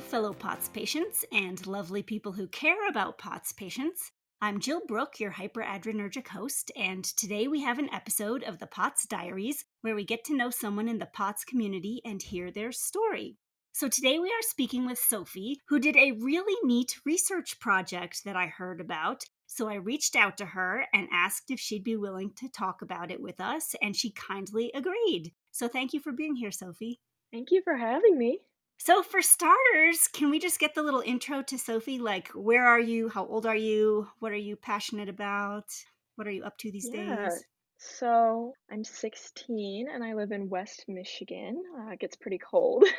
Fellow POTS patients and lovely people who care about POTS patients. I'm Jill Brook, your hyperadrenergic host, and today we have an episode of the POTS Diaries where we get to know someone in the POTS community and hear their story. So today we are speaking with Sofie, who did a really neat research project that I heard about. So I reached out to her and asked if she'd be willing to talk about it with us, and she kindly agreed. So thank you for being here, Sofie. Thank you for having me. So, for starters, can we just get the little intro to Sofie? Like, where are you? How old are you? What are you passionate about? What are you up to these Yeah. days? So I'm 16 and I live in West Michigan. Uh, it gets pretty cold.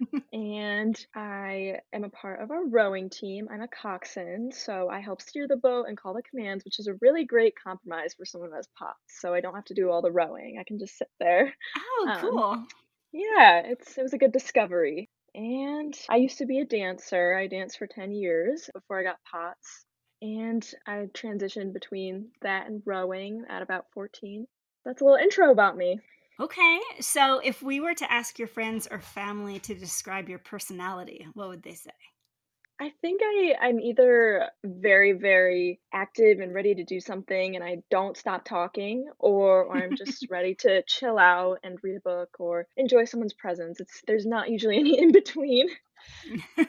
And I am a part of a rowing team. I'm a coxswain, so I help steer the boat and call the commands, which is a really great compromise for someone who has POTS. So I don't have to do all the rowing. I can just sit there. Oh, Um, cool. yeah, it's it was a good discovery. And I used to be a dancer. I danced for 10 years before I got POTS. And I transitioned between that and rowing at about 14. That's a little intro about me. Okay, so if we were to ask your friends or family to describe your personality, what would they say? I think I, I'm either very, very active and ready to do something and I don't stop talking, or, or I'm just ready to chill out and read a book or enjoy someone's presence. It's there's not usually any in between.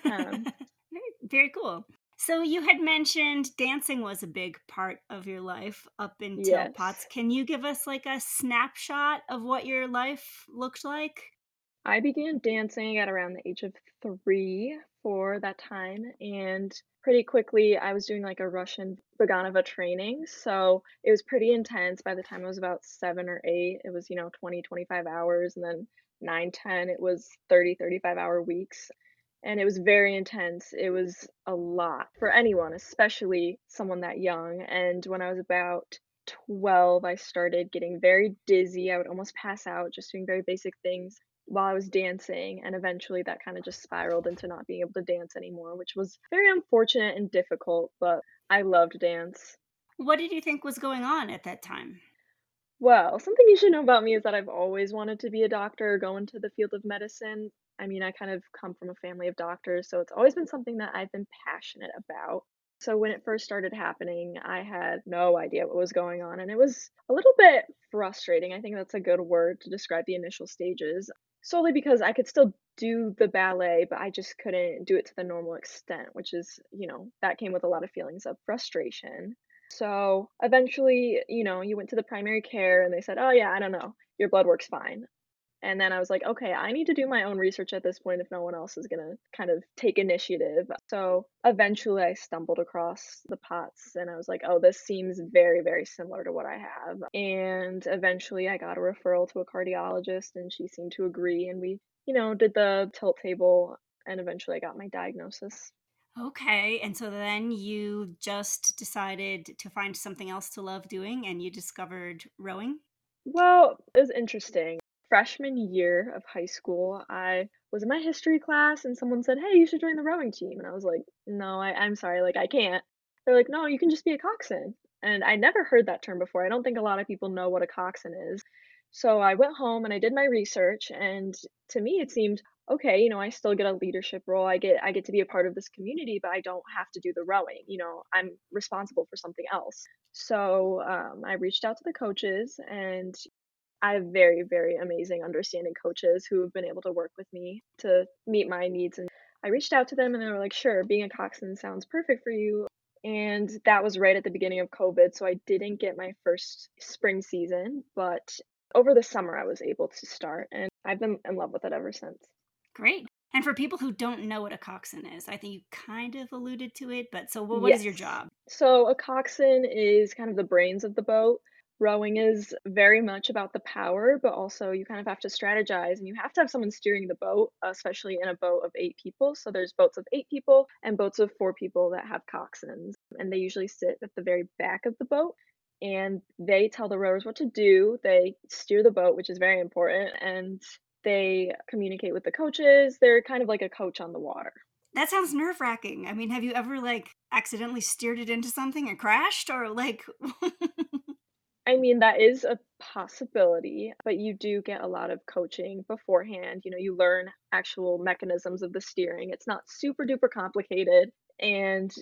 Um, very, cool. So you had mentioned dancing was a big part of your life up until POTS. yes. Can you give us like a snapshot of what your life looked like? I began dancing at around the age of three for that time, and pretty quickly I was doing like a Russian Vaganova training. So it was pretty intense by the time I was about seven or eight. It was, you know, 20, 25 hours, and then nine, 10, it was 30, 35 hour weeks. And it was very intense. It was a lot for anyone, especially someone that young. And when I was about 12, I started getting very dizzy. I would almost pass out just doing very basic things while I was dancing. And eventually that kind of just spiraled into not being able to dance anymore, which was very unfortunate and difficult, but I loved dance. What did you think was going on at that time? Well, something you should know about me is that I've always wanted to be a doctor, or go into the field of medicine. I mean, I kind of come from a family of doctors, so it's always been something that I've been passionate about. So when it first started happening, I had no idea what was going on, and it was a little bit frustrating. I think that's a good word to describe the initial stages, solely because I could still do the ballet, but I just couldn't do it to the normal extent, which is, you know, that came with a lot of feelings of frustration. So eventually, you know, you went to the primary care and they said, "Oh yeah, I don't know. Your blood work's fine." And then I was like, "Okay, I need to do my own research at this point if no one else is going to kind of take initiative." So eventually I stumbled across the POTS and I was like, "Oh, this seems very, very similar to what I have." And eventually I got a referral to a cardiologist and she seemed to agree and we, you know, did the tilt table and eventually I got my diagnosis. Okay, and so then you just decided to find something else to love doing and you discovered rowing? Well, it was interesting. Freshman year of high school, I was in my history class and someone said, Hey, you should join the rowing team. And I was like, No, I, I'm sorry, like I can't. They're like, No, you can just be a coxswain. And I never heard that term before. I don't think a lot of people know what a coxswain is. So I went home and I did my research and to me it seemed okay, you know, I still get a leadership role. I get I get to be a part of this community, but I don't have to do the rowing. You know, I'm responsible for something else. So um, I reached out to the coaches and I have very, very amazing, understanding coaches who have been able to work with me to meet my needs. And I reached out to them and they were like, sure, being a coxswain sounds perfect for you. And that was right at the beginning of COVID. So I didn't get my first spring season, but over the summer I was able to start and I've been in love with it ever since. Great. And for people who don't know what a coxswain is, I think you kind of alluded to it, but so what, what is your job? So a coxswain is kind of the brains of the boat. Rowing is very much about the power, but also you kind of have to strategize and you have to have someone steering the boat, especially in a boat of eight people. So there's boats of eight people and boats of four people that have coxswains, and they usually sit at the very back of the boat and they tell the rowers what to do. They steer the boat, which is very important, and they communicate with the coaches. They're kind of like a coach on the water. That sounds nerve wracking. I mean, have you ever like accidentally steered it into something and crashed or like I mean, that is a possibility, but you do get a lot of coaching beforehand. You know, you learn actual mechanisms of the steering. It's not super duper complicated. And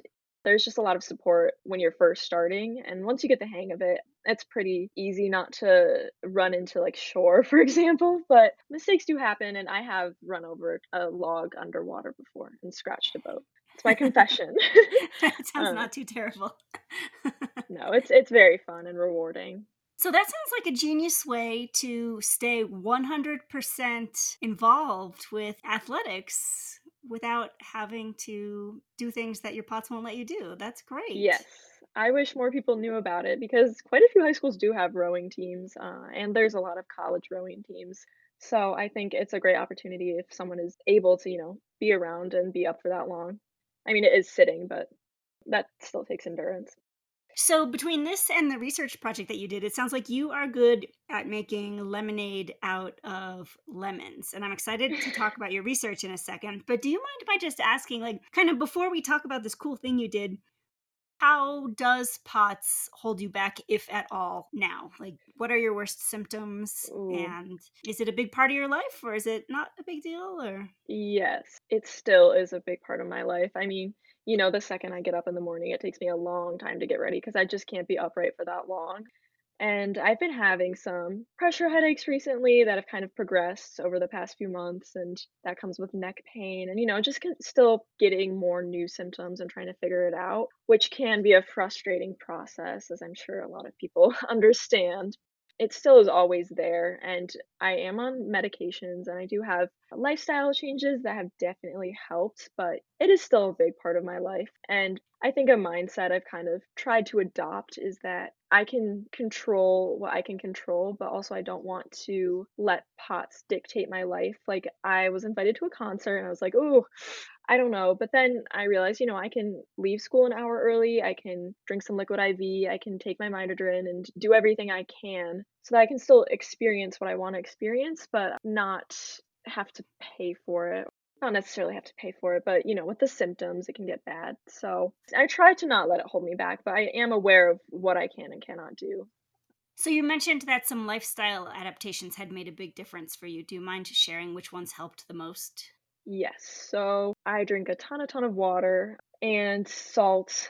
there's just a lot of support when you're first starting. And once you get the hang of it, it's pretty easy not to run into like shore, for example. But mistakes do happen. And I have run over a log underwater before and scratched a boat. It's my confession. that sounds Um, not too terrible. no, it's it's very fun and rewarding. So that sounds like a genius way to stay 100% involved with athletics without having to do things that your pots won't let you do. That's great. Yes. I wish more people knew about it because quite a few high schools do have rowing teams, uh, and there's a lot of college rowing teams. So I think it's a great opportunity if someone is able to, you know, be around and be up for that long. I mean, it is sitting, but that still takes endurance. So between this and the research project that you did, it sounds like you are good at making lemonade out of lemons. And I'm excited to talk about your research in a second. But do you mind if I just asking, like, kind of before we talk about this cool thing you did, how does POTS hold you back, if at all, now? Like, what are your worst symptoms? Ooh. And is it a big part of your life or is it not a big deal? Or Yes, it still is a big part of my life. I mean, you know, the second I get up in the morning, it takes me a long time to get ready because I just can't be upright for that long. And I've been having some pressure headaches recently that have kind of progressed over the past few months, and that comes with neck pain and, you know, just still getting more new symptoms and trying to figure it out, which can be a frustrating process, as I'm sure a lot of people understand. It still is always there, and I am on medications and I do have lifestyle changes that have definitely helped, but it is still a big part of my life. And I think a mindset I've kind of tried to adopt is that I can control what I can control, but also I don't want to let pots dictate my life. Like I was invited to a concert and I was like, "Oh, I don't know." But then I realized, you know, I can leave school an hour early, I can drink some liquid IV, I can take my Midodrine and do everything I can so that I can still experience what I want to experience, but not have to pay for it not necessarily have to pay for it, but you know, with the symptoms, it can get bad. So I try to not let it hold me back, but I am aware of what I can and cannot do. so you mentioned that some lifestyle adaptations had made a big difference for you. Do you mind sharing which ones helped the most? Yes, so I drink a ton, a ton of water and salt.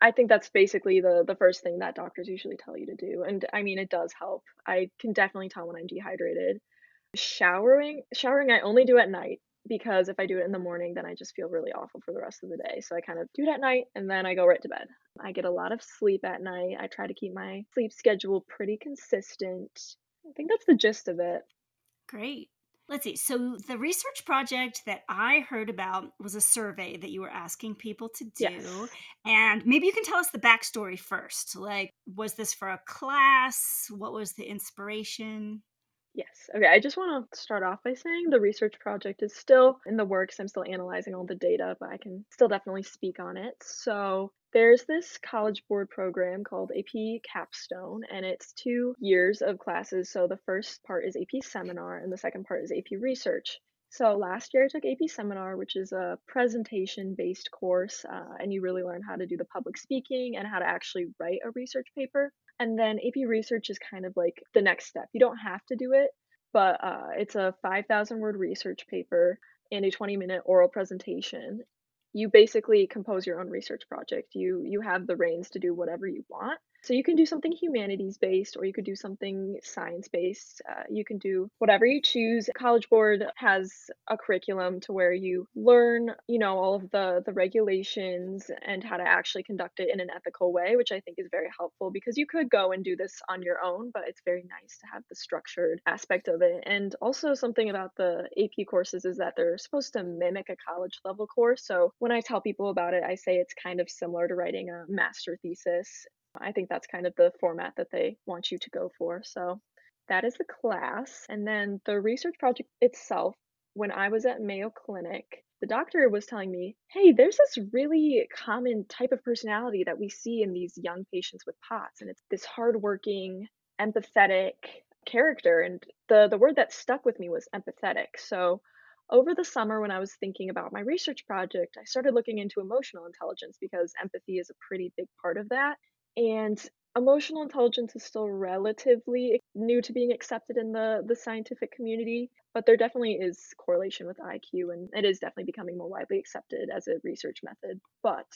I think that's basically the the first thing that doctors usually tell you to do. And I mean, it does help. I can definitely tell when I'm dehydrated. Showering, showering I only do at night because if I do it in the morning, then I just feel really awful for the rest of the day. So I kind of do it at night and then I go right to bed. I get a lot of sleep at night. I try to keep my sleep schedule pretty consistent. I think that's the gist of it. Great. Let's see. So the research project that I heard about was a survey that you were asking people to do. Yes. And maybe you can tell us the backstory first. Like, was this for a class? What was the inspiration? Yes. Okay. I just want to start off by saying the research project is still in the works. I'm still analyzing all the data, but I can still definitely speak on it. So, there's this college board program called AP Capstone, and it's two years of classes. So, the first part is AP Seminar, and the second part is AP Research. So, last year I took AP Seminar, which is a presentation based course, uh, and you really learn how to do the public speaking and how to actually write a research paper. And then AP Research is kind of like the next step. You don't have to do it, but uh, it's a 5,000 word research paper and a 20 minute oral presentation. You basically compose your own research project. You you have the reins to do whatever you want. So you can do something humanities based, or you could do something science based. Uh, you can do whatever you choose. College Board has a curriculum to where you learn, you know, all of the the regulations and how to actually conduct it in an ethical way, which I think is very helpful because you could go and do this on your own, but it's very nice to have the structured aspect of it. And also something about the AP courses is that they're supposed to mimic a college level course. So when I tell people about it, I say it's kind of similar to writing a master thesis I think that's kind of the format that they want you to go for. So that is the class. And then the research project itself, when I was at Mayo Clinic, the doctor was telling me, hey, there's this really common type of personality that we see in these young patients with POTS. And it's this hardworking, empathetic character. And the, the word that stuck with me was empathetic. So over the summer, when I was thinking about my research project, I started looking into emotional intelligence because empathy is a pretty big part of that. And emotional intelligence is still relatively new to being accepted in the the scientific community but there definitely is correlation with IQ and it is definitely becoming more widely accepted as a research method but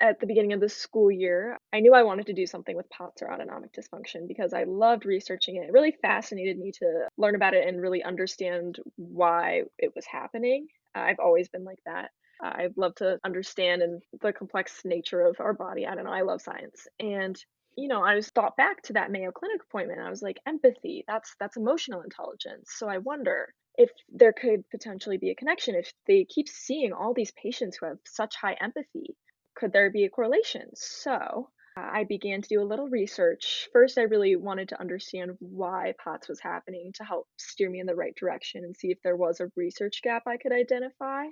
at the beginning of the school year, I knew I wanted to do something with POTS or autonomic dysfunction because I loved researching it. It really fascinated me to learn about it and really understand why it was happening. I've always been like that. I love to understand and the complex nature of our body. I don't know, I love science. And you know, I was thought back to that Mayo Clinic appointment. I was like, empathy, that's that's emotional intelligence. So I wonder if there could potentially be a connection if they keep seeing all these patients who have such high empathy. Could there be a correlation? So I began to do a little research. First, I really wanted to understand why POTS was happening to help steer me in the right direction and see if there was a research gap I could identify.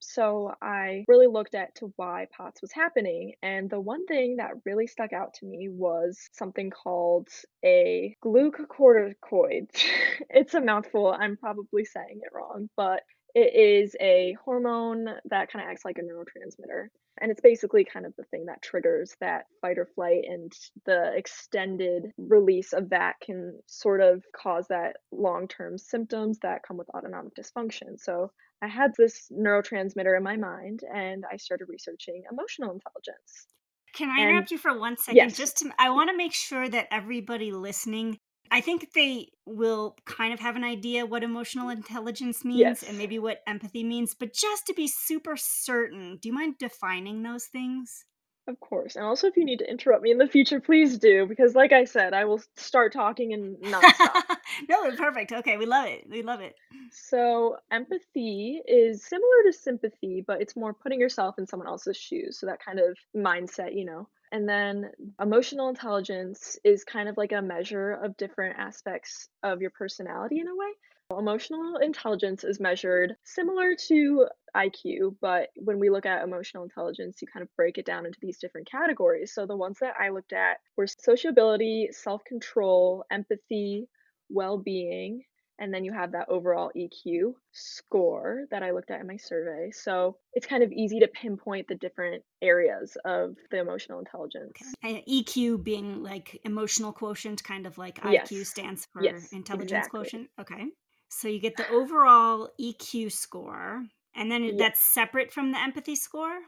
So I really looked at to why POTS was happening. And the one thing that really stuck out to me was something called a glucocorticoid. it's a mouthful. I'm probably saying it wrong, but it is a hormone that kind of acts like a neurotransmitter. And it's basically kind of the thing that triggers that fight or flight, and the extended release of that can sort of cause that long term symptoms that come with autonomic dysfunction. So I had this neurotransmitter in my mind and I started researching emotional intelligence. Can I interrupt you for one second? Yes. Just to, I want to make sure that everybody listening, I think they will kind of have an idea what emotional intelligence means yes. and maybe what empathy means, but just to be super certain, do you mind defining those things? Of course. And also, if you need to interrupt me in the future, please do, because like I said, I will start talking and not stop. no, perfect. Okay, we love it. We love it. So, empathy is similar to sympathy, but it's more putting yourself in someone else's shoes. So, that kind of mindset, you know. And then emotional intelligence is kind of like a measure of different aspects of your personality in a way. Emotional intelligence is measured similar to IQ, but when we look at emotional intelligence, you kind of break it down into these different categories. So the ones that I looked at were sociability, self control, empathy, well being, and then you have that overall EQ score that I looked at in my survey. So it's kind of easy to pinpoint the different areas of the emotional intelligence. Okay. EQ being like emotional quotient, kind of like yes. IQ stands for yes, intelligence exactly. quotient. Okay. So you get the overall EQ score, and then that's separate from the empathy score?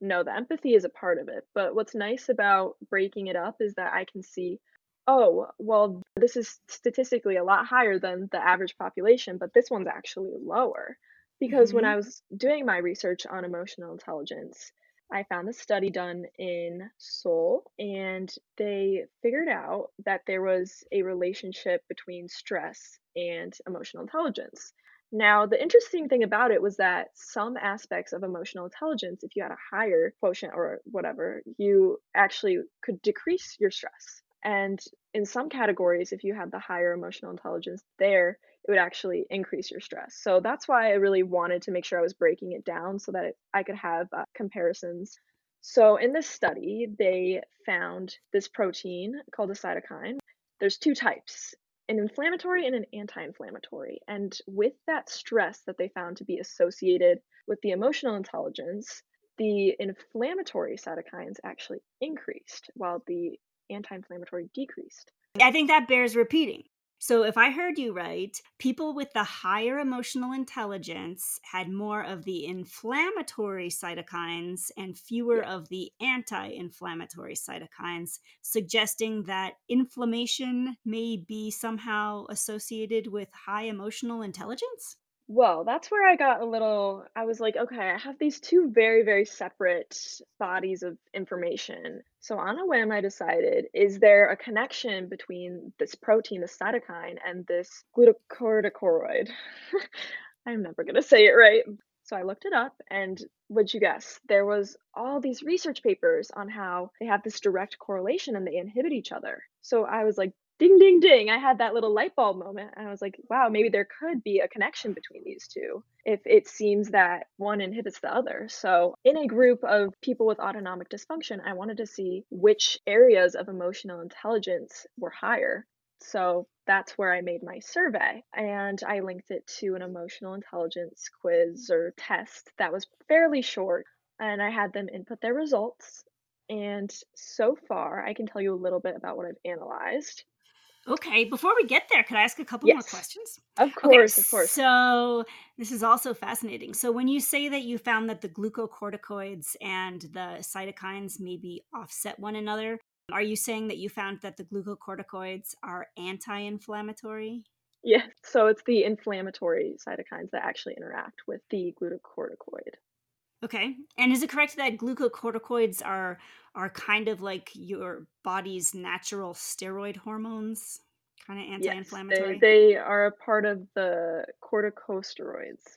No, the empathy is a part of it. But what's nice about breaking it up is that I can see, oh, well, this is statistically a lot higher than the average population, but this one's actually lower. Because mm-hmm. when I was doing my research on emotional intelligence, I found a study done in Seoul, and they figured out that there was a relationship between stress and emotional intelligence. Now, the interesting thing about it was that some aspects of emotional intelligence, if you had a higher quotient or whatever, you actually could decrease your stress. And in some categories, if you had the higher emotional intelligence there, it would actually increase your stress. So that's why I really wanted to make sure I was breaking it down so that I could have uh, comparisons. So in this study, they found this protein called a cytokine. There's two types an inflammatory and an anti inflammatory. And with that stress that they found to be associated with the emotional intelligence, the inflammatory cytokines actually increased while the anti inflammatory decreased. I think that bears repeating. So, if I heard you right, people with the higher emotional intelligence had more of the inflammatory cytokines and fewer yeah. of the anti inflammatory cytokines, suggesting that inflammation may be somehow associated with high emotional intelligence? Well, that's where I got a little I was like, okay, I have these two very, very separate bodies of information. So on a whim, I decided, is there a connection between this protein, the cytokine, and this glucocorticoid? I'm never gonna say it right. So I looked it up, and would you guess? There was all these research papers on how they have this direct correlation and they inhibit each other. So I was like, ding, ding, ding. I had that little light bulb moment. And I was like, wow, maybe there could be a connection between these two if it seems that one inhibits the other. So, in a group of people with autonomic dysfunction, I wanted to see which areas of emotional intelligence were higher. So, that's where I made my survey. And I linked it to an emotional intelligence quiz or test that was fairly short. And I had them input their results. And so far, I can tell you a little bit about what I've analyzed. Okay, before we get there, could I ask a couple more Yes. questions? Of Okay, course, of course. so this is also fascinating. So when you say that you found that the glucocorticoids and the cytokines maybe offset one another, are you saying that you found that the glucocorticoids are anti-inflammatory? Yeah, so it's the inflammatory cytokines that actually interact with the glucocorticoid. Okay. And is it correct that glucocorticoids are are kind of like your body's natural steroid hormones? Kind of anti-inflammatory? Yes, they are a part of the corticosteroids.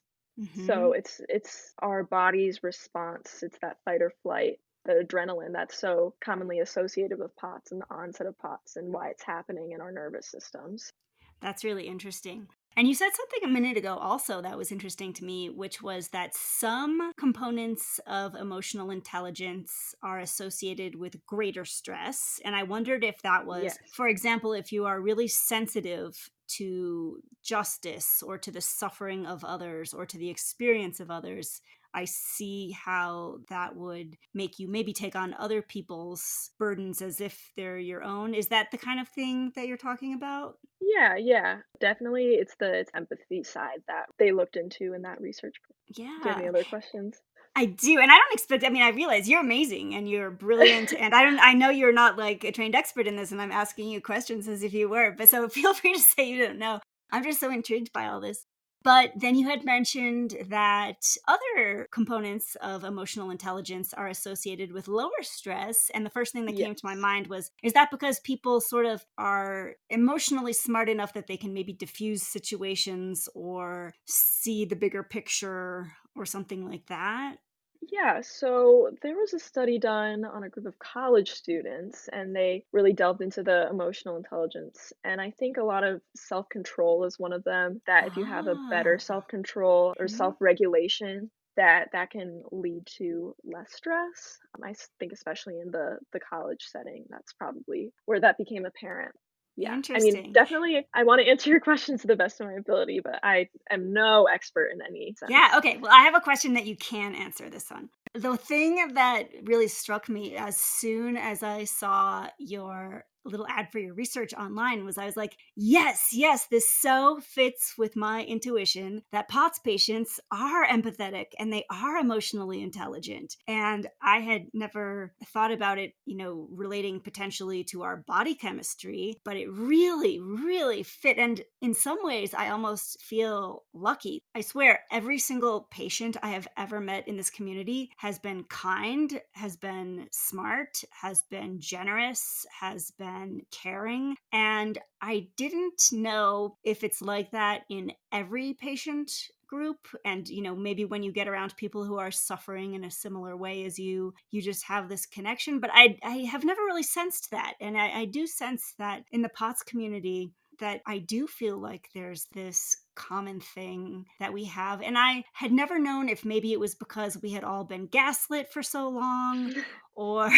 So Mhm. it's it's our body's response. It's that fight or flight, the adrenaline that's so commonly associated with POTS and the onset of POTS and why it's happening in our nervous systems. That's really interesting. And you said something a minute ago also that was interesting to me, which was that some components of emotional intelligence are associated with greater stress. And I wondered if that was, Yes. for example, if you are really sensitive to justice or to the suffering of others or to the experience of others. I see how that would make you maybe take on other people's burdens as if they're your own. Is that the kind of thing that you're talking about? Yeah, yeah. Definitely it's the it's empathy side that they looked into in that research. Yeah. Do you have any other questions? I do. And I don't expect, I mean, I realize you're amazing and you're brilliant. And I don't, I know you're not like a trained expert in this and I'm asking you questions as if you were, but so feel free to say you don't know. I'm just so intrigued by all this. But then you had mentioned that other components of emotional intelligence are associated with lower stress. And the first thing that came to my mind was is that because people sort of are emotionally smart enough that they can maybe diffuse situations or see the bigger picture or something like that? Yeah, so there was a study done on a group of college students, and they really delved into the emotional intelligence. And I think a lot of self-control is one of them, that if you have a better Ah, self-control or mhm. self-regulation, that that can lead to less stress. Um, I s- think especially in the the college setting, that's probably where that became apparent. Yeah. I mean, definitely I want to answer your questions to the best of my ability, but I am no expert in any sense. Yeah, okay. Well, I have a question that you can answer this one. The thing that really struck me as soon as I saw your little ad for your research online was I was like, yes, yes, this so fits with my intuition that POTS patients are empathetic and they are emotionally intelligent. And I had never thought about it, you know, relating potentially to our body chemistry, but it really, really fit. And in some ways, I almost feel lucky. I swear, every single patient I have ever met in this community has been kind, has been smart, has been generous, has been caring. And I didn't know if it's like that in every patient group. And you know maybe when you get around people who are suffering in a similar way as you you just have this connection. But i i have never really sensed that. And i, I do sense that in the pots community that I do feel like there's this common thing that we have. And I had never known if maybe it was because we had all been gaslit for so long or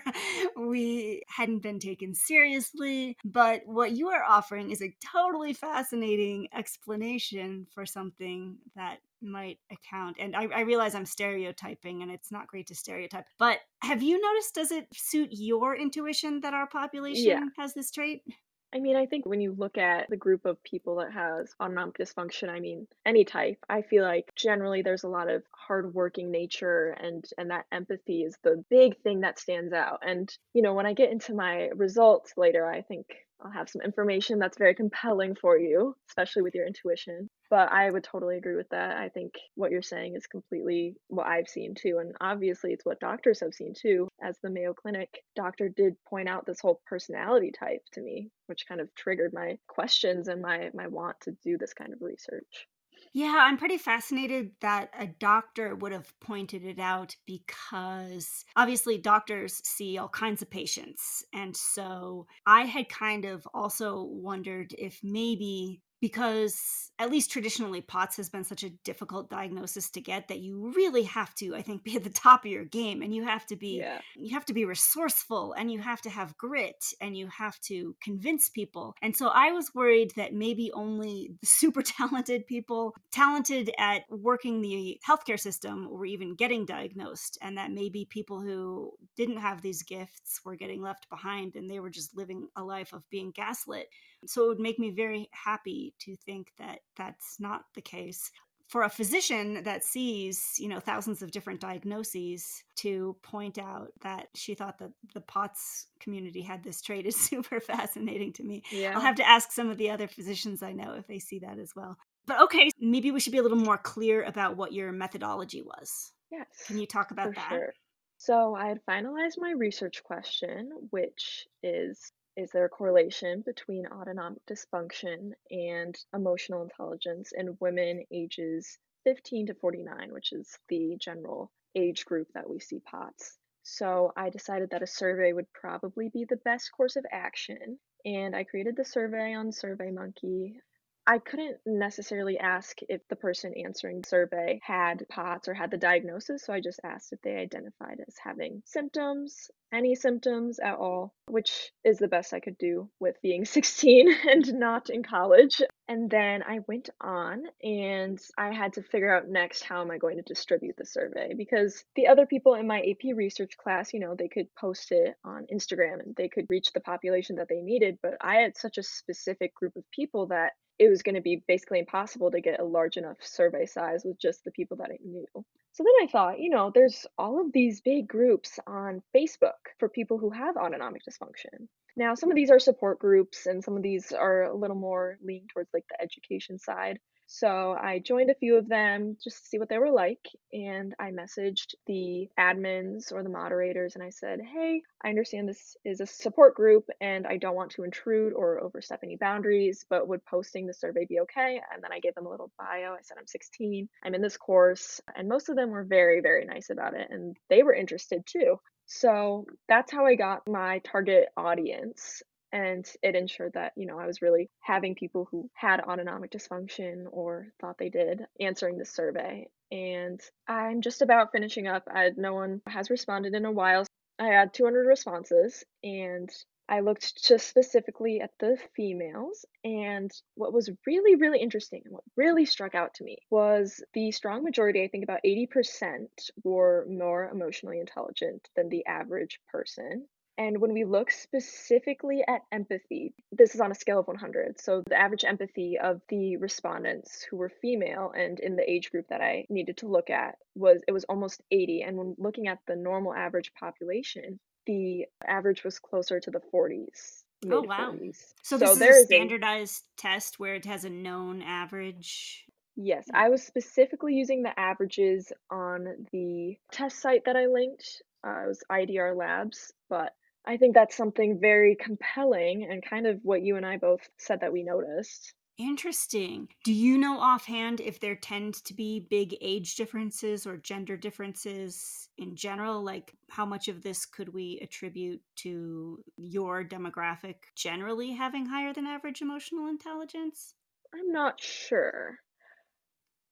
we hadn't been taken seriously. But what you are offering is a totally fascinating explanation for something that might account. And I, I realize I'm stereotyping and it's not great to stereotype. But have you noticed, does it suit your intuition that our Yeah. population has this trait? I mean, I think when you look at the group of people that has autonomic dysfunction, I mean, any type, I feel like generally there's a lot of hardworking nature and and that empathy is the big thing that stands out. And, you know, when I get into my results later, I think I'll have some information that's very compelling for you, especially with your intuition. But I would totally agree with that. I think what you're saying is completely what I've seen too. And obviously, it's what doctors have seen too. As the Mayo Clinic doctor did point out this whole personality type to me, which kind of triggered my questions and my, my want to do this kind of research. Yeah, I'm pretty fascinated that a doctor would have pointed it out because obviously doctors see all kinds of patients. And so I had kind of also wondered if maybe because at least traditionally POTS has been such a difficult diagnosis to get that you really have to I think be at the top of your game and you have to be Yeah. you have to be resourceful and you have to have grit and you have to convince people. And so I was worried that maybe only the super talented people talented at working the healthcare system were even getting diagnosed and that maybe people who didn't have these gifts were getting left behind and they were just living a life of being gaslit. So it would make me very happy to think that that's not the case. For a physician that sees, you know, thousands of different diagnoses to point out that she thought that the POTS community had this trait is super fascinating to me. Yeah. I'll have to ask some of the other physicians I know if they see that as well. But okay, maybe we should be a little more clear about what your methodology was. yes. Can you talk about that? sure. So I had finalized my research question, which is Is there a correlation between autonomic dysfunction and emotional intelligence in women ages 15 to 49, which is the general age group that we see POTS? So I decided that a survey would probably be the best course of action, and I created the survey on SurveyMonkey. I couldn't necessarily ask if the person answering the survey had POTS or had the diagnosis, so I just asked if they identified as having symptoms, any symptoms at all, which is the best I could do with being 16 and not in college. And then I went on and I had to figure out next how am I going to distribute the survey because the other people in my AP research class, you know, they could post it on Instagram and they could reach the population that they needed, but I had such a specific group of people that it was going to be basically impossible to get a large enough survey size with just the people that I knew. So then I thought, you know, there's all of these big groups on Facebook for people who have autonomic dysfunction. Now, some of these are support groups and some of these are a little more leaned towards like the education side. So I joined a few of them just to see what they were like. And I messaged the admins or the moderators and I said, Hey, I understand this is a support group and I don't want to intrude or overstep any boundaries, but would posting the survey be okay? And then I gave them a little bio. I said, I'm 16, I'm in this course. And most of them were very, very nice about it. And they were interested too. So that's how I got my target audience and it ensured that you know i was really having people who had autonomic dysfunction or thought they did answering the survey. And i'm just about finishing up. I, no one has responded in a while. I had 200 responses and i looked just specifically at the females. And what was really really interesting and what really struck out to me was the strong majority i think about 80% were more emotionally intelligent than the average person and when we look specifically at empathy, this is on a scale of 100. So the average empathy of the respondents who were female and in the age group that I needed to look at was it was almost 80. And when looking at the normal average population, the average was closer to the 40s. Oh wow! 40s. So this there is a is a standardized test where it has a known average. Yes, I was specifically using the averages on the test site that I linked. Uh, it was IDR Labs, but I think that's something very compelling and kind of what you and I both said that we noticed. Interesting. Do you know offhand if there tend to be big age differences or gender differences in general? Like, how much of this could we attribute to your demographic generally having higher than average emotional intelligence? I'm not sure.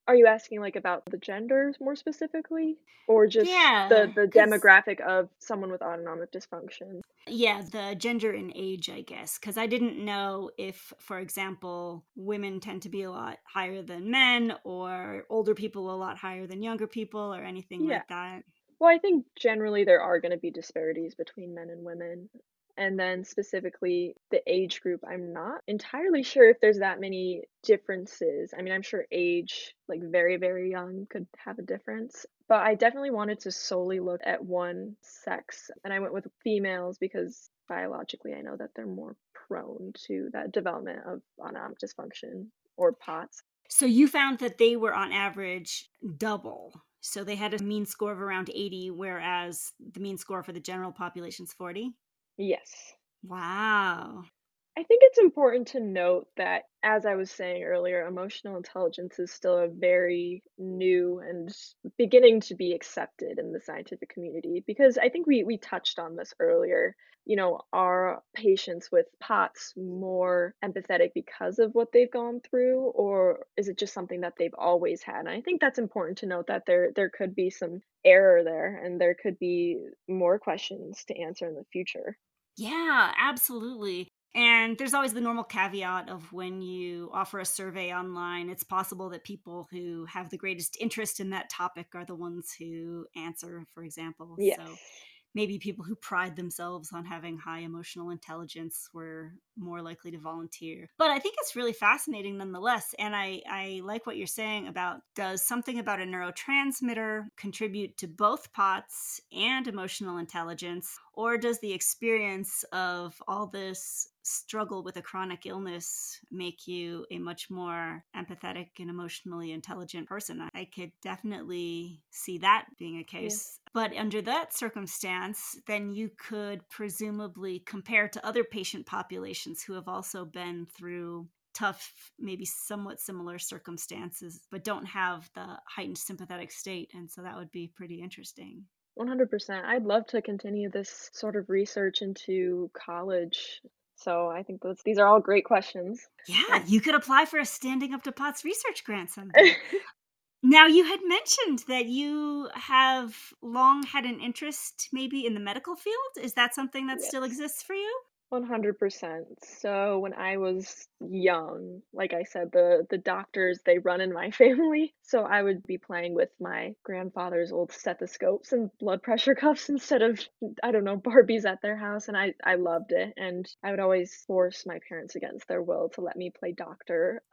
Are you asking like about the genders more specifically or just Yeah, the the demographic of someone with autonomic dysfunction? yeah, the gender and age, I guess, because I didn't know if, for example, women tend to be a lot higher than men or older people a lot higher than younger people or anything Yeah. like that. Well, I think generally there are going to be disparities between men and women. And then specifically the age group, I'm not entirely sure if there's that many differences. I mean, I'm sure age, like very, very young, could have a difference. But I definitely wanted to solely look at one sex. And I went with females because biologically I know that they're more prone to that development of autonomic dysfunction or POTS. So you found that they were on average double. So they had a mean score of around 80, whereas the mean score for the general population is 40. Yes. Wow. I think it's important to note that, as I was saying earlier, emotional intelligence is still a very new and beginning to be accepted in the scientific community because I think we we touched on this earlier. You know, are patients with POTS more empathetic because of what they've gone through, or is it just something that they've always had? And I think that's important to note that there there could be some error there and there could be more questions to answer in the future. Yeah, absolutely. And there's always the normal caveat of when you offer a survey online, it's possible that people who have the greatest interest in that topic are the ones who answer, for example. Yes. So maybe people who pride themselves on having high emotional intelligence were more likely to volunteer. But I think it's really fascinating nonetheless. And I, I like what you're saying about does something about a neurotransmitter contribute to both POTS and emotional intelligence? Or does the experience of all this struggle with a chronic illness make you a much more empathetic and emotionally intelligent person. I could definitely see that being a case. Yeah. But under that circumstance, then you could presumably compare to other patient populations who have also been through tough, maybe somewhat similar circumstances, but don't have the heightened sympathetic state. And so that would be pretty interesting. 100%. I'd love to continue this sort of research into college so I think those these are all great questions. Yeah, you could apply for a Standing Up to POTS research grant someday. now, you had mentioned that you have long had an interest maybe in the medical field. Is that something that still exists for you? 100%. So when I was young, like I said, the the doctors, they run in my family. So I would be playing with my grandfather's old stethoscopes and blood pressure cuffs instead of I don't know, Barbies at their house and I I loved it and I would always force my parents against their will to let me play doctor.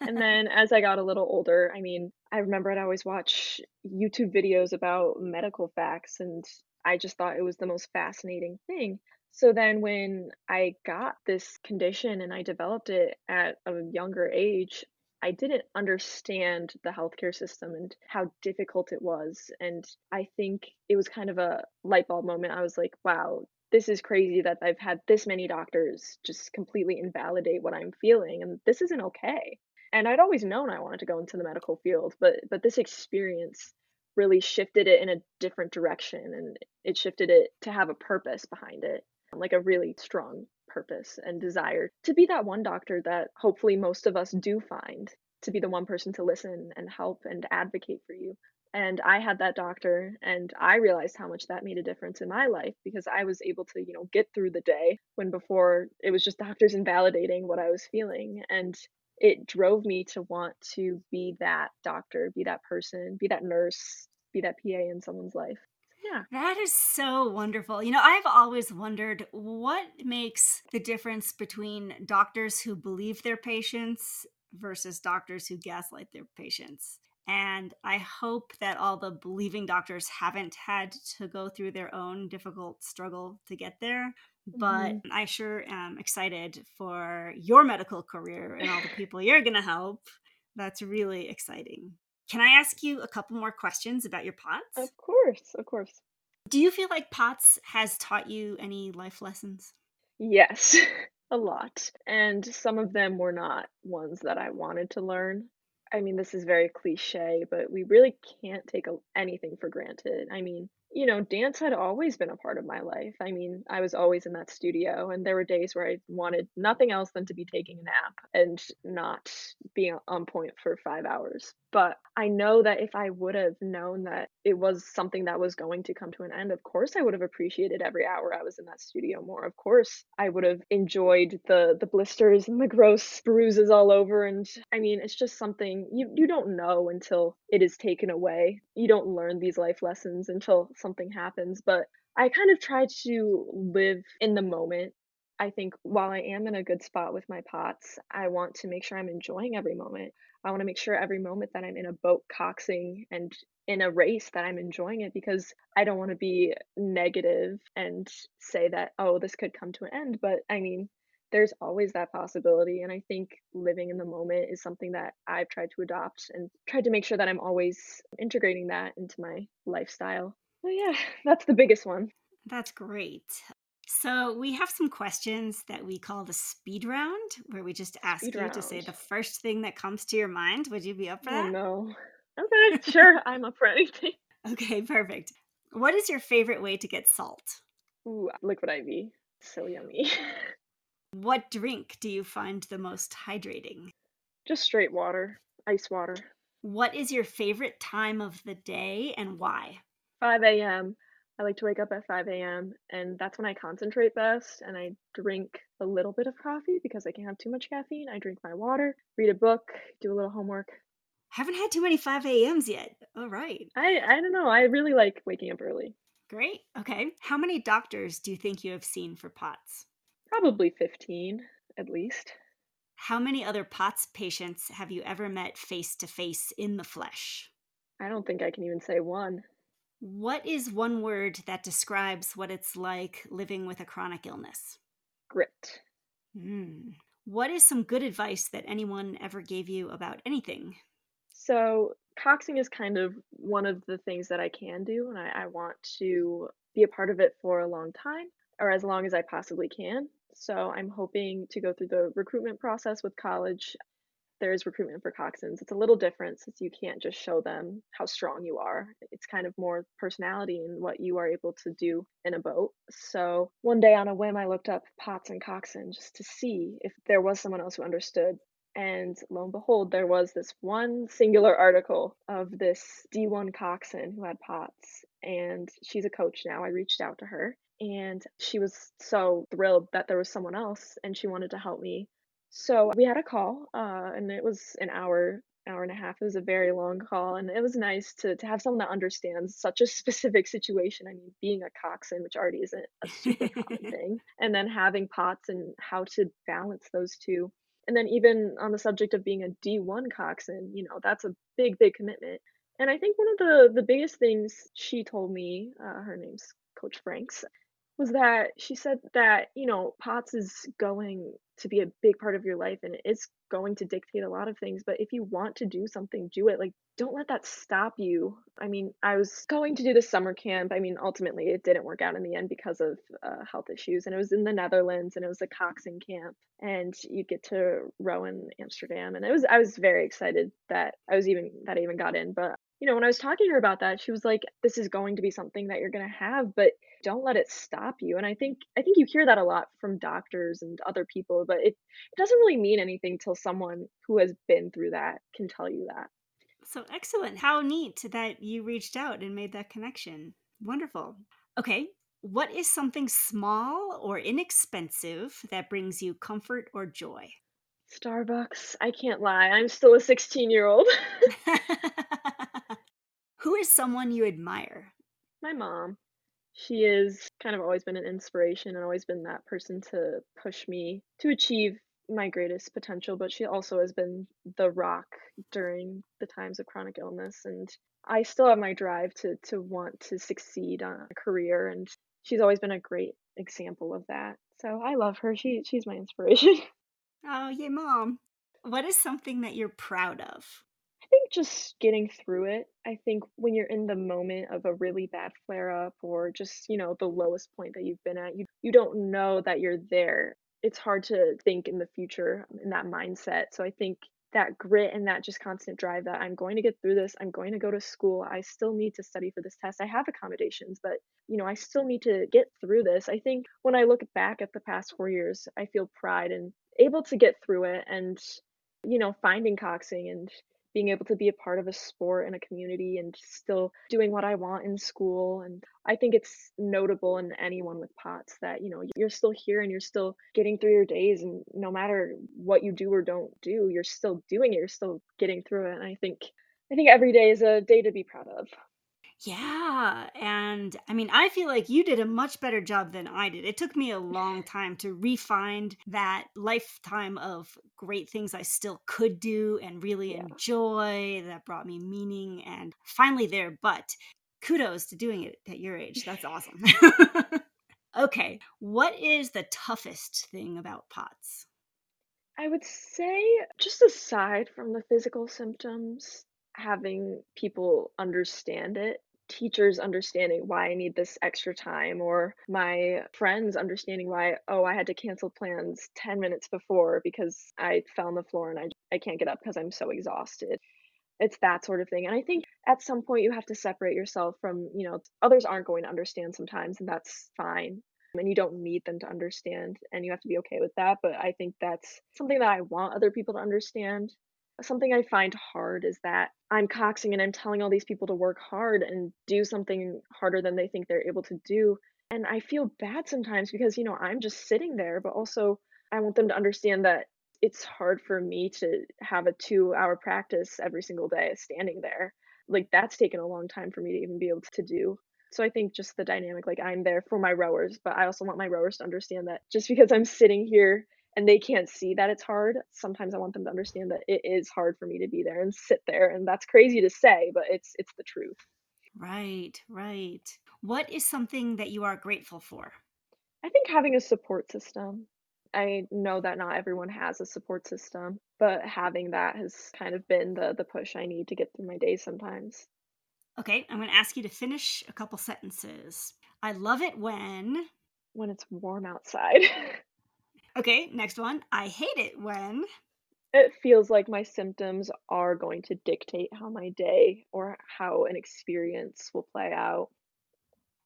And then as I got a little older, I mean, I remember I'd always watch YouTube videos about medical facts and I just thought it was the most fascinating thing. So then when I got this condition and I developed it at a younger age, I didn't understand the healthcare system and how difficult it was. And I think it was kind of a light bulb moment. I was like, wow, this is crazy that I've had this many doctors just completely invalidate what I'm feeling and this isn't okay. And I'd always known I wanted to go into the medical field, but but this experience really shifted it in a different direction and it shifted it to have a purpose behind it like a really strong purpose and desire to be that one doctor that hopefully most of us do find to be the one person to listen and help and advocate for you. And I had that doctor and I realized how much that made a difference in my life because I was able to, you know, get through the day when before it was just doctors invalidating what I was feeling. And it drove me to want to be that doctor, be that person, be that nurse, be that PA in someone's life. Yeah. That is so wonderful. You know, I've always wondered what makes the difference between doctors who believe their patients versus doctors who gaslight their patients. And I hope that all the believing doctors haven't had to go through their own difficult struggle to get there. But Mhm. I sure am excited for your medical career and all the people you're going to help. That's really exciting. Can I ask you a couple more questions about your POTS? Of course, of course. Do you feel like POTS has taught you any life lessons? Yes, a lot. And some of them were not ones that I wanted to learn. I mean, this is very cliche, but we really can't take a, anything for granted. I mean, you know, dance had always been a part of my life. I mean, I was always in that studio, and there were days where I wanted nothing else than to be taking a nap and not being on point for five hours. But I know that if I would have known that it was something that was going to come to an end, of course I would have appreciated every hour I was in that studio more. Of course, I would have enjoyed the the blisters and the gross bruises all over. And I mean, it's just something you you don't know until it is taken away. You don't learn these life lessons until something happens. But I kind of try to live in the moment. I think while I am in a good spot with my pots, I want to make sure I'm enjoying every moment. I want to make sure every moment that I'm in a boat coxing and in a race that I'm enjoying it because I don't want to be negative and say that, oh, this could come to an end. But I mean, there's always that possibility. And I think living in the moment is something that I've tried to adopt and tried to make sure that I'm always integrating that into my lifestyle. Oh, yeah, that's the biggest one. That's great. So, we have some questions that we call the speed round, where we just ask Speed you to say the first thing that comes to your mind. Would you be up for Oh that? no. Okay, sure. I'm up for anything. Okay, perfect. What is your favorite way to get salt? Ooh, liquid IV. So yummy. What drink do you find the most hydrating? Just straight water, ice water. What is your favorite time of the day and why? 5 a.m. I like to wake up at 5 a.m. and that's when I concentrate best and I drink a little bit of coffee because I can't have too much caffeine. I drink my water, read a book, do a little homework. Haven't had too many 5 a.m.s yet. All right. I I don't know. I really like waking up early. Great. Okay. How many doctors do you think you have seen for POTS? Probably 15 at least. How many other POTS patients have you ever met face to face in the flesh? I don't think I can even say one. What is one word that describes what it's like living with a chronic illness? Grit. Hmm. What is some good advice that anyone ever gave you about anything? So, coxing is kind of one of the things that I can do, and I, I want to be a part of it for a long time, or as long as I possibly can. So, I'm hoping to go through the recruitment process with college. There is recruitment for coxswains. It's a little different since you can't just show them how strong you are. It's kind of more personality and what you are able to do in a boat. So, one day on a whim, I looked up POTS and coxswain just to see if there was someone else who understood and lo and behold, there was this one singular article of this D1 coxswain who had POTS, and she's a coach now. I reached out to her, and she was so thrilled that there was someone else, and she wanted to help me. So we had a call, uh, and it was an hour, hour and a half. It was a very long call, and it was nice to to have someone that understands such a specific situation. I mean, being a coxswain, which already isn't a super common thing, and then having POTS and how to balance those two and then even on the subject of being a D1 coxswain, you know, that's a big, big commitment. And I think one of the the biggest things she told me, uh, her name's Coach Franks, was that she said that, you know, POTS is going to be a big part of your life and it's going to dictate a lot of things. But if you want to do something, do it. Like, don't let that stop you. I mean, I was going to do the summer camp. I mean, ultimately, it didn't work out in the end because of uh, health issues. And it was in the Netherlands and it was a coxing camp. And you get to row in Amsterdam. And it was, I was very excited that I was even, that I even got in. But you know, when I was talking to her about that, she was like, "This is going to be something that you're going to have, but don't let it stop you." And I think I think you hear that a lot from doctors and other people, but it it doesn't really mean anything till someone who has been through that can tell you that. So excellent. How neat that you reached out and made that connection. Wonderful. Okay. What is something small or inexpensive that brings you comfort or joy? Starbucks, I can't lie. I'm still a 16-year-old. Who is someone you admire? My mom. She has kind of always been an inspiration and always been that person to push me to achieve my greatest potential, but she also has been the rock during the times of chronic illness and I still have my drive to to want to succeed on a career and she's always been a great example of that. So I love her. She she's my inspiration. Oh, yay, mom. What is something that you're proud of? Just getting through it. I think when you're in the moment of a really bad flare up or just, you know, the lowest point that you've been at, you you don't know that you're there. It's hard to think in the future um, in that mindset. So I think that grit and that just constant drive that I'm going to get through this. I'm going to go to school. I still need to study for this test. I have accommodations, but you know, I still need to get through this. I think when I look back at the past 4 years, I feel pride and able to get through it and you know, finding coxing and being able to be a part of a sport and a community and still doing what I want in school. And I think it's notable in anyone with POTS that, you know, you're still here and you're still getting through your days. And no matter what you do or don't do, you're still doing it. You're still getting through it. And I think, I think every day is a day to be proud of. Yeah. And I mean, I feel like you did a much better job than I did. It took me a long time to refine that lifetime of great things I still could do and really Yeah. enjoy that brought me meaning and finally there. But kudos to doing it at your age. That's awesome. okay. What is the toughest thing about POTS? I would say, just aside from the physical symptoms, having people understand it teachers understanding why I need this extra time, or my friends understanding why, oh, I had to cancel plans 10 minutes before because I fell on the floor and I, I can't get up because I'm so exhausted. It's that sort of thing. And I think at some point you have to separate yourself from, you know, others aren't going to understand sometimes, and that's fine. And you don't need them to understand, and you have to be okay with that. But I think that's something that I want other people to understand something I find hard is that I'm coxing and I'm telling all these people to work hard and do something harder than they think they're able to do. And I feel bad sometimes because, you know, I'm just sitting there, but also I want them to understand that it's hard for me to have a two hour practice every single day standing there. Like, that's taken a long time for me to even be able to do. So I think just the dynamic, like, I'm there for my rowers, but I also want my rowers to understand that just because I'm sitting here and they can't see that it's hard, sometimes I want them to understand that it is hard for me to be there and sit there. And that's crazy to say, but it's it's the truth. Right, right. What is something that you are grateful for? I think having a support system. I know that not everyone has a support system, but having that has kind of been the the push I need to get through my day sometimes. Okay, I'm going to ask you to finish a couple sentences. I love it when when it's warm outside. Okay, next one. I hate it when it feels like my symptoms are going to dictate how my day or how an experience will play out.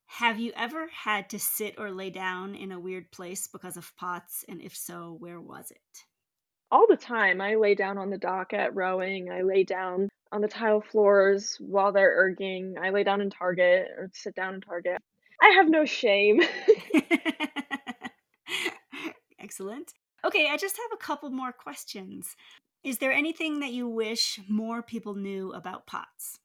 Have you ever had to sit or lay down in a weird place because of POTS? And if so, where was it? All the time. I lay down on the dock at rowing. I lay down on the tile floors while they're erging. I lay down in Target or sit down in Target. I have no shame. Excellent. Okay, I just have a couple more questions. Is there anything that you wish more people knew about POTS?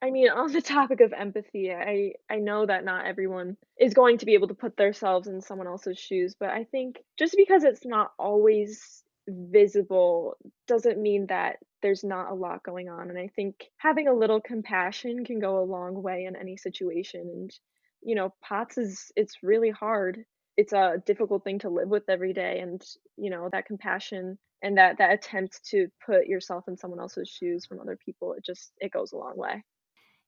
I mean, on the topic of empathy, I I know that not everyone is going to be able to put themselves in someone else's shoes, but I think just because it's not always visible doesn't mean that there's not a lot going on. And I think having a little compassion can go a long way in any situation. And you know, POTS is it's really hard it's a difficult thing to live with every day and you know that compassion and that that attempt to put yourself in someone else's shoes from other people it just it goes a long way.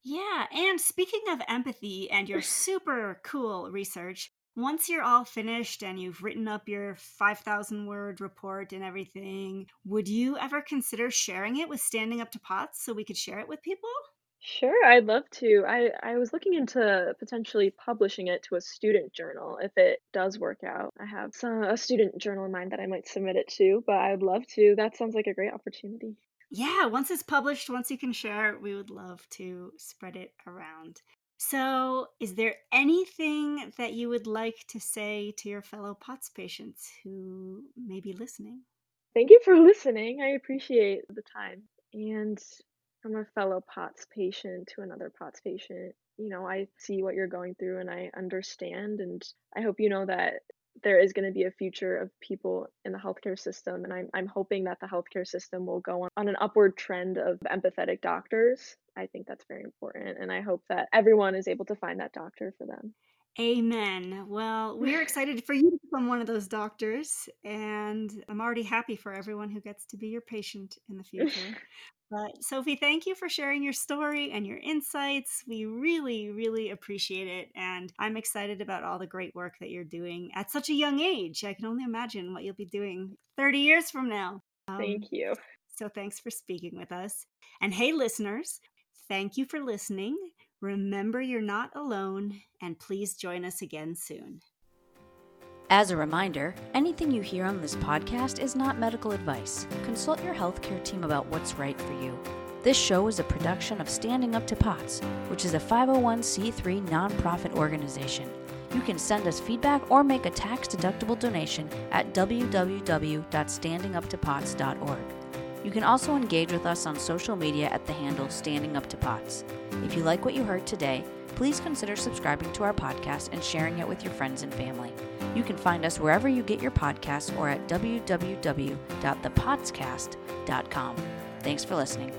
Yeah and speaking of empathy and your super cool research once you're all finished and you've written up your 5000 word report and everything would you ever consider sharing it with standing up to pots so we could share it with people Sure, I'd love to. I I was looking into potentially publishing it to a student journal if it does work out. I have some a student journal in mind that I might submit it to, but I'd love to. That sounds like a great opportunity. Yeah, once it's published, once you can share, we would love to spread it around. So, is there anything that you would like to say to your fellow POTS patients who may be listening? Thank you for listening. I appreciate the time. And from a fellow POTS patient to another POTS patient, you know, I see what you're going through and I understand. And I hope you know that there is going to be a future of people in the healthcare system. And I'm, I'm hoping that the healthcare system will go on, on an upward trend of empathetic doctors. I think that's very important. And I hope that everyone is able to find that doctor for them. Amen. Well, we're excited for you to become one of those doctors, and I'm already happy for everyone who gets to be your patient in the future. But Sofie, thank you for sharing your story and your insights. We really, really appreciate it. And I'm excited about all the great work that you're doing at such a young age. I can only imagine what you'll be doing 30 years from now. Um, thank you. So thanks for speaking with us. And hey, listeners, thank you for listening. Remember, you're not alone, and please join us again soon. As a reminder, anything you hear on this podcast is not medical advice. Consult your healthcare team about what's right for you. This show is a production of Standing Up to POTS, which is a 501c3 nonprofit organization. You can send us feedback or make a tax deductible donation at www.standinguptopots.org. You can also engage with us on social media at the handle Standing Up to POTS. If you like what you heard today, please consider subscribing to our podcast and sharing it with your friends and family. You can find us wherever you get your podcasts or at www.thepotscast.com. Thanks for listening.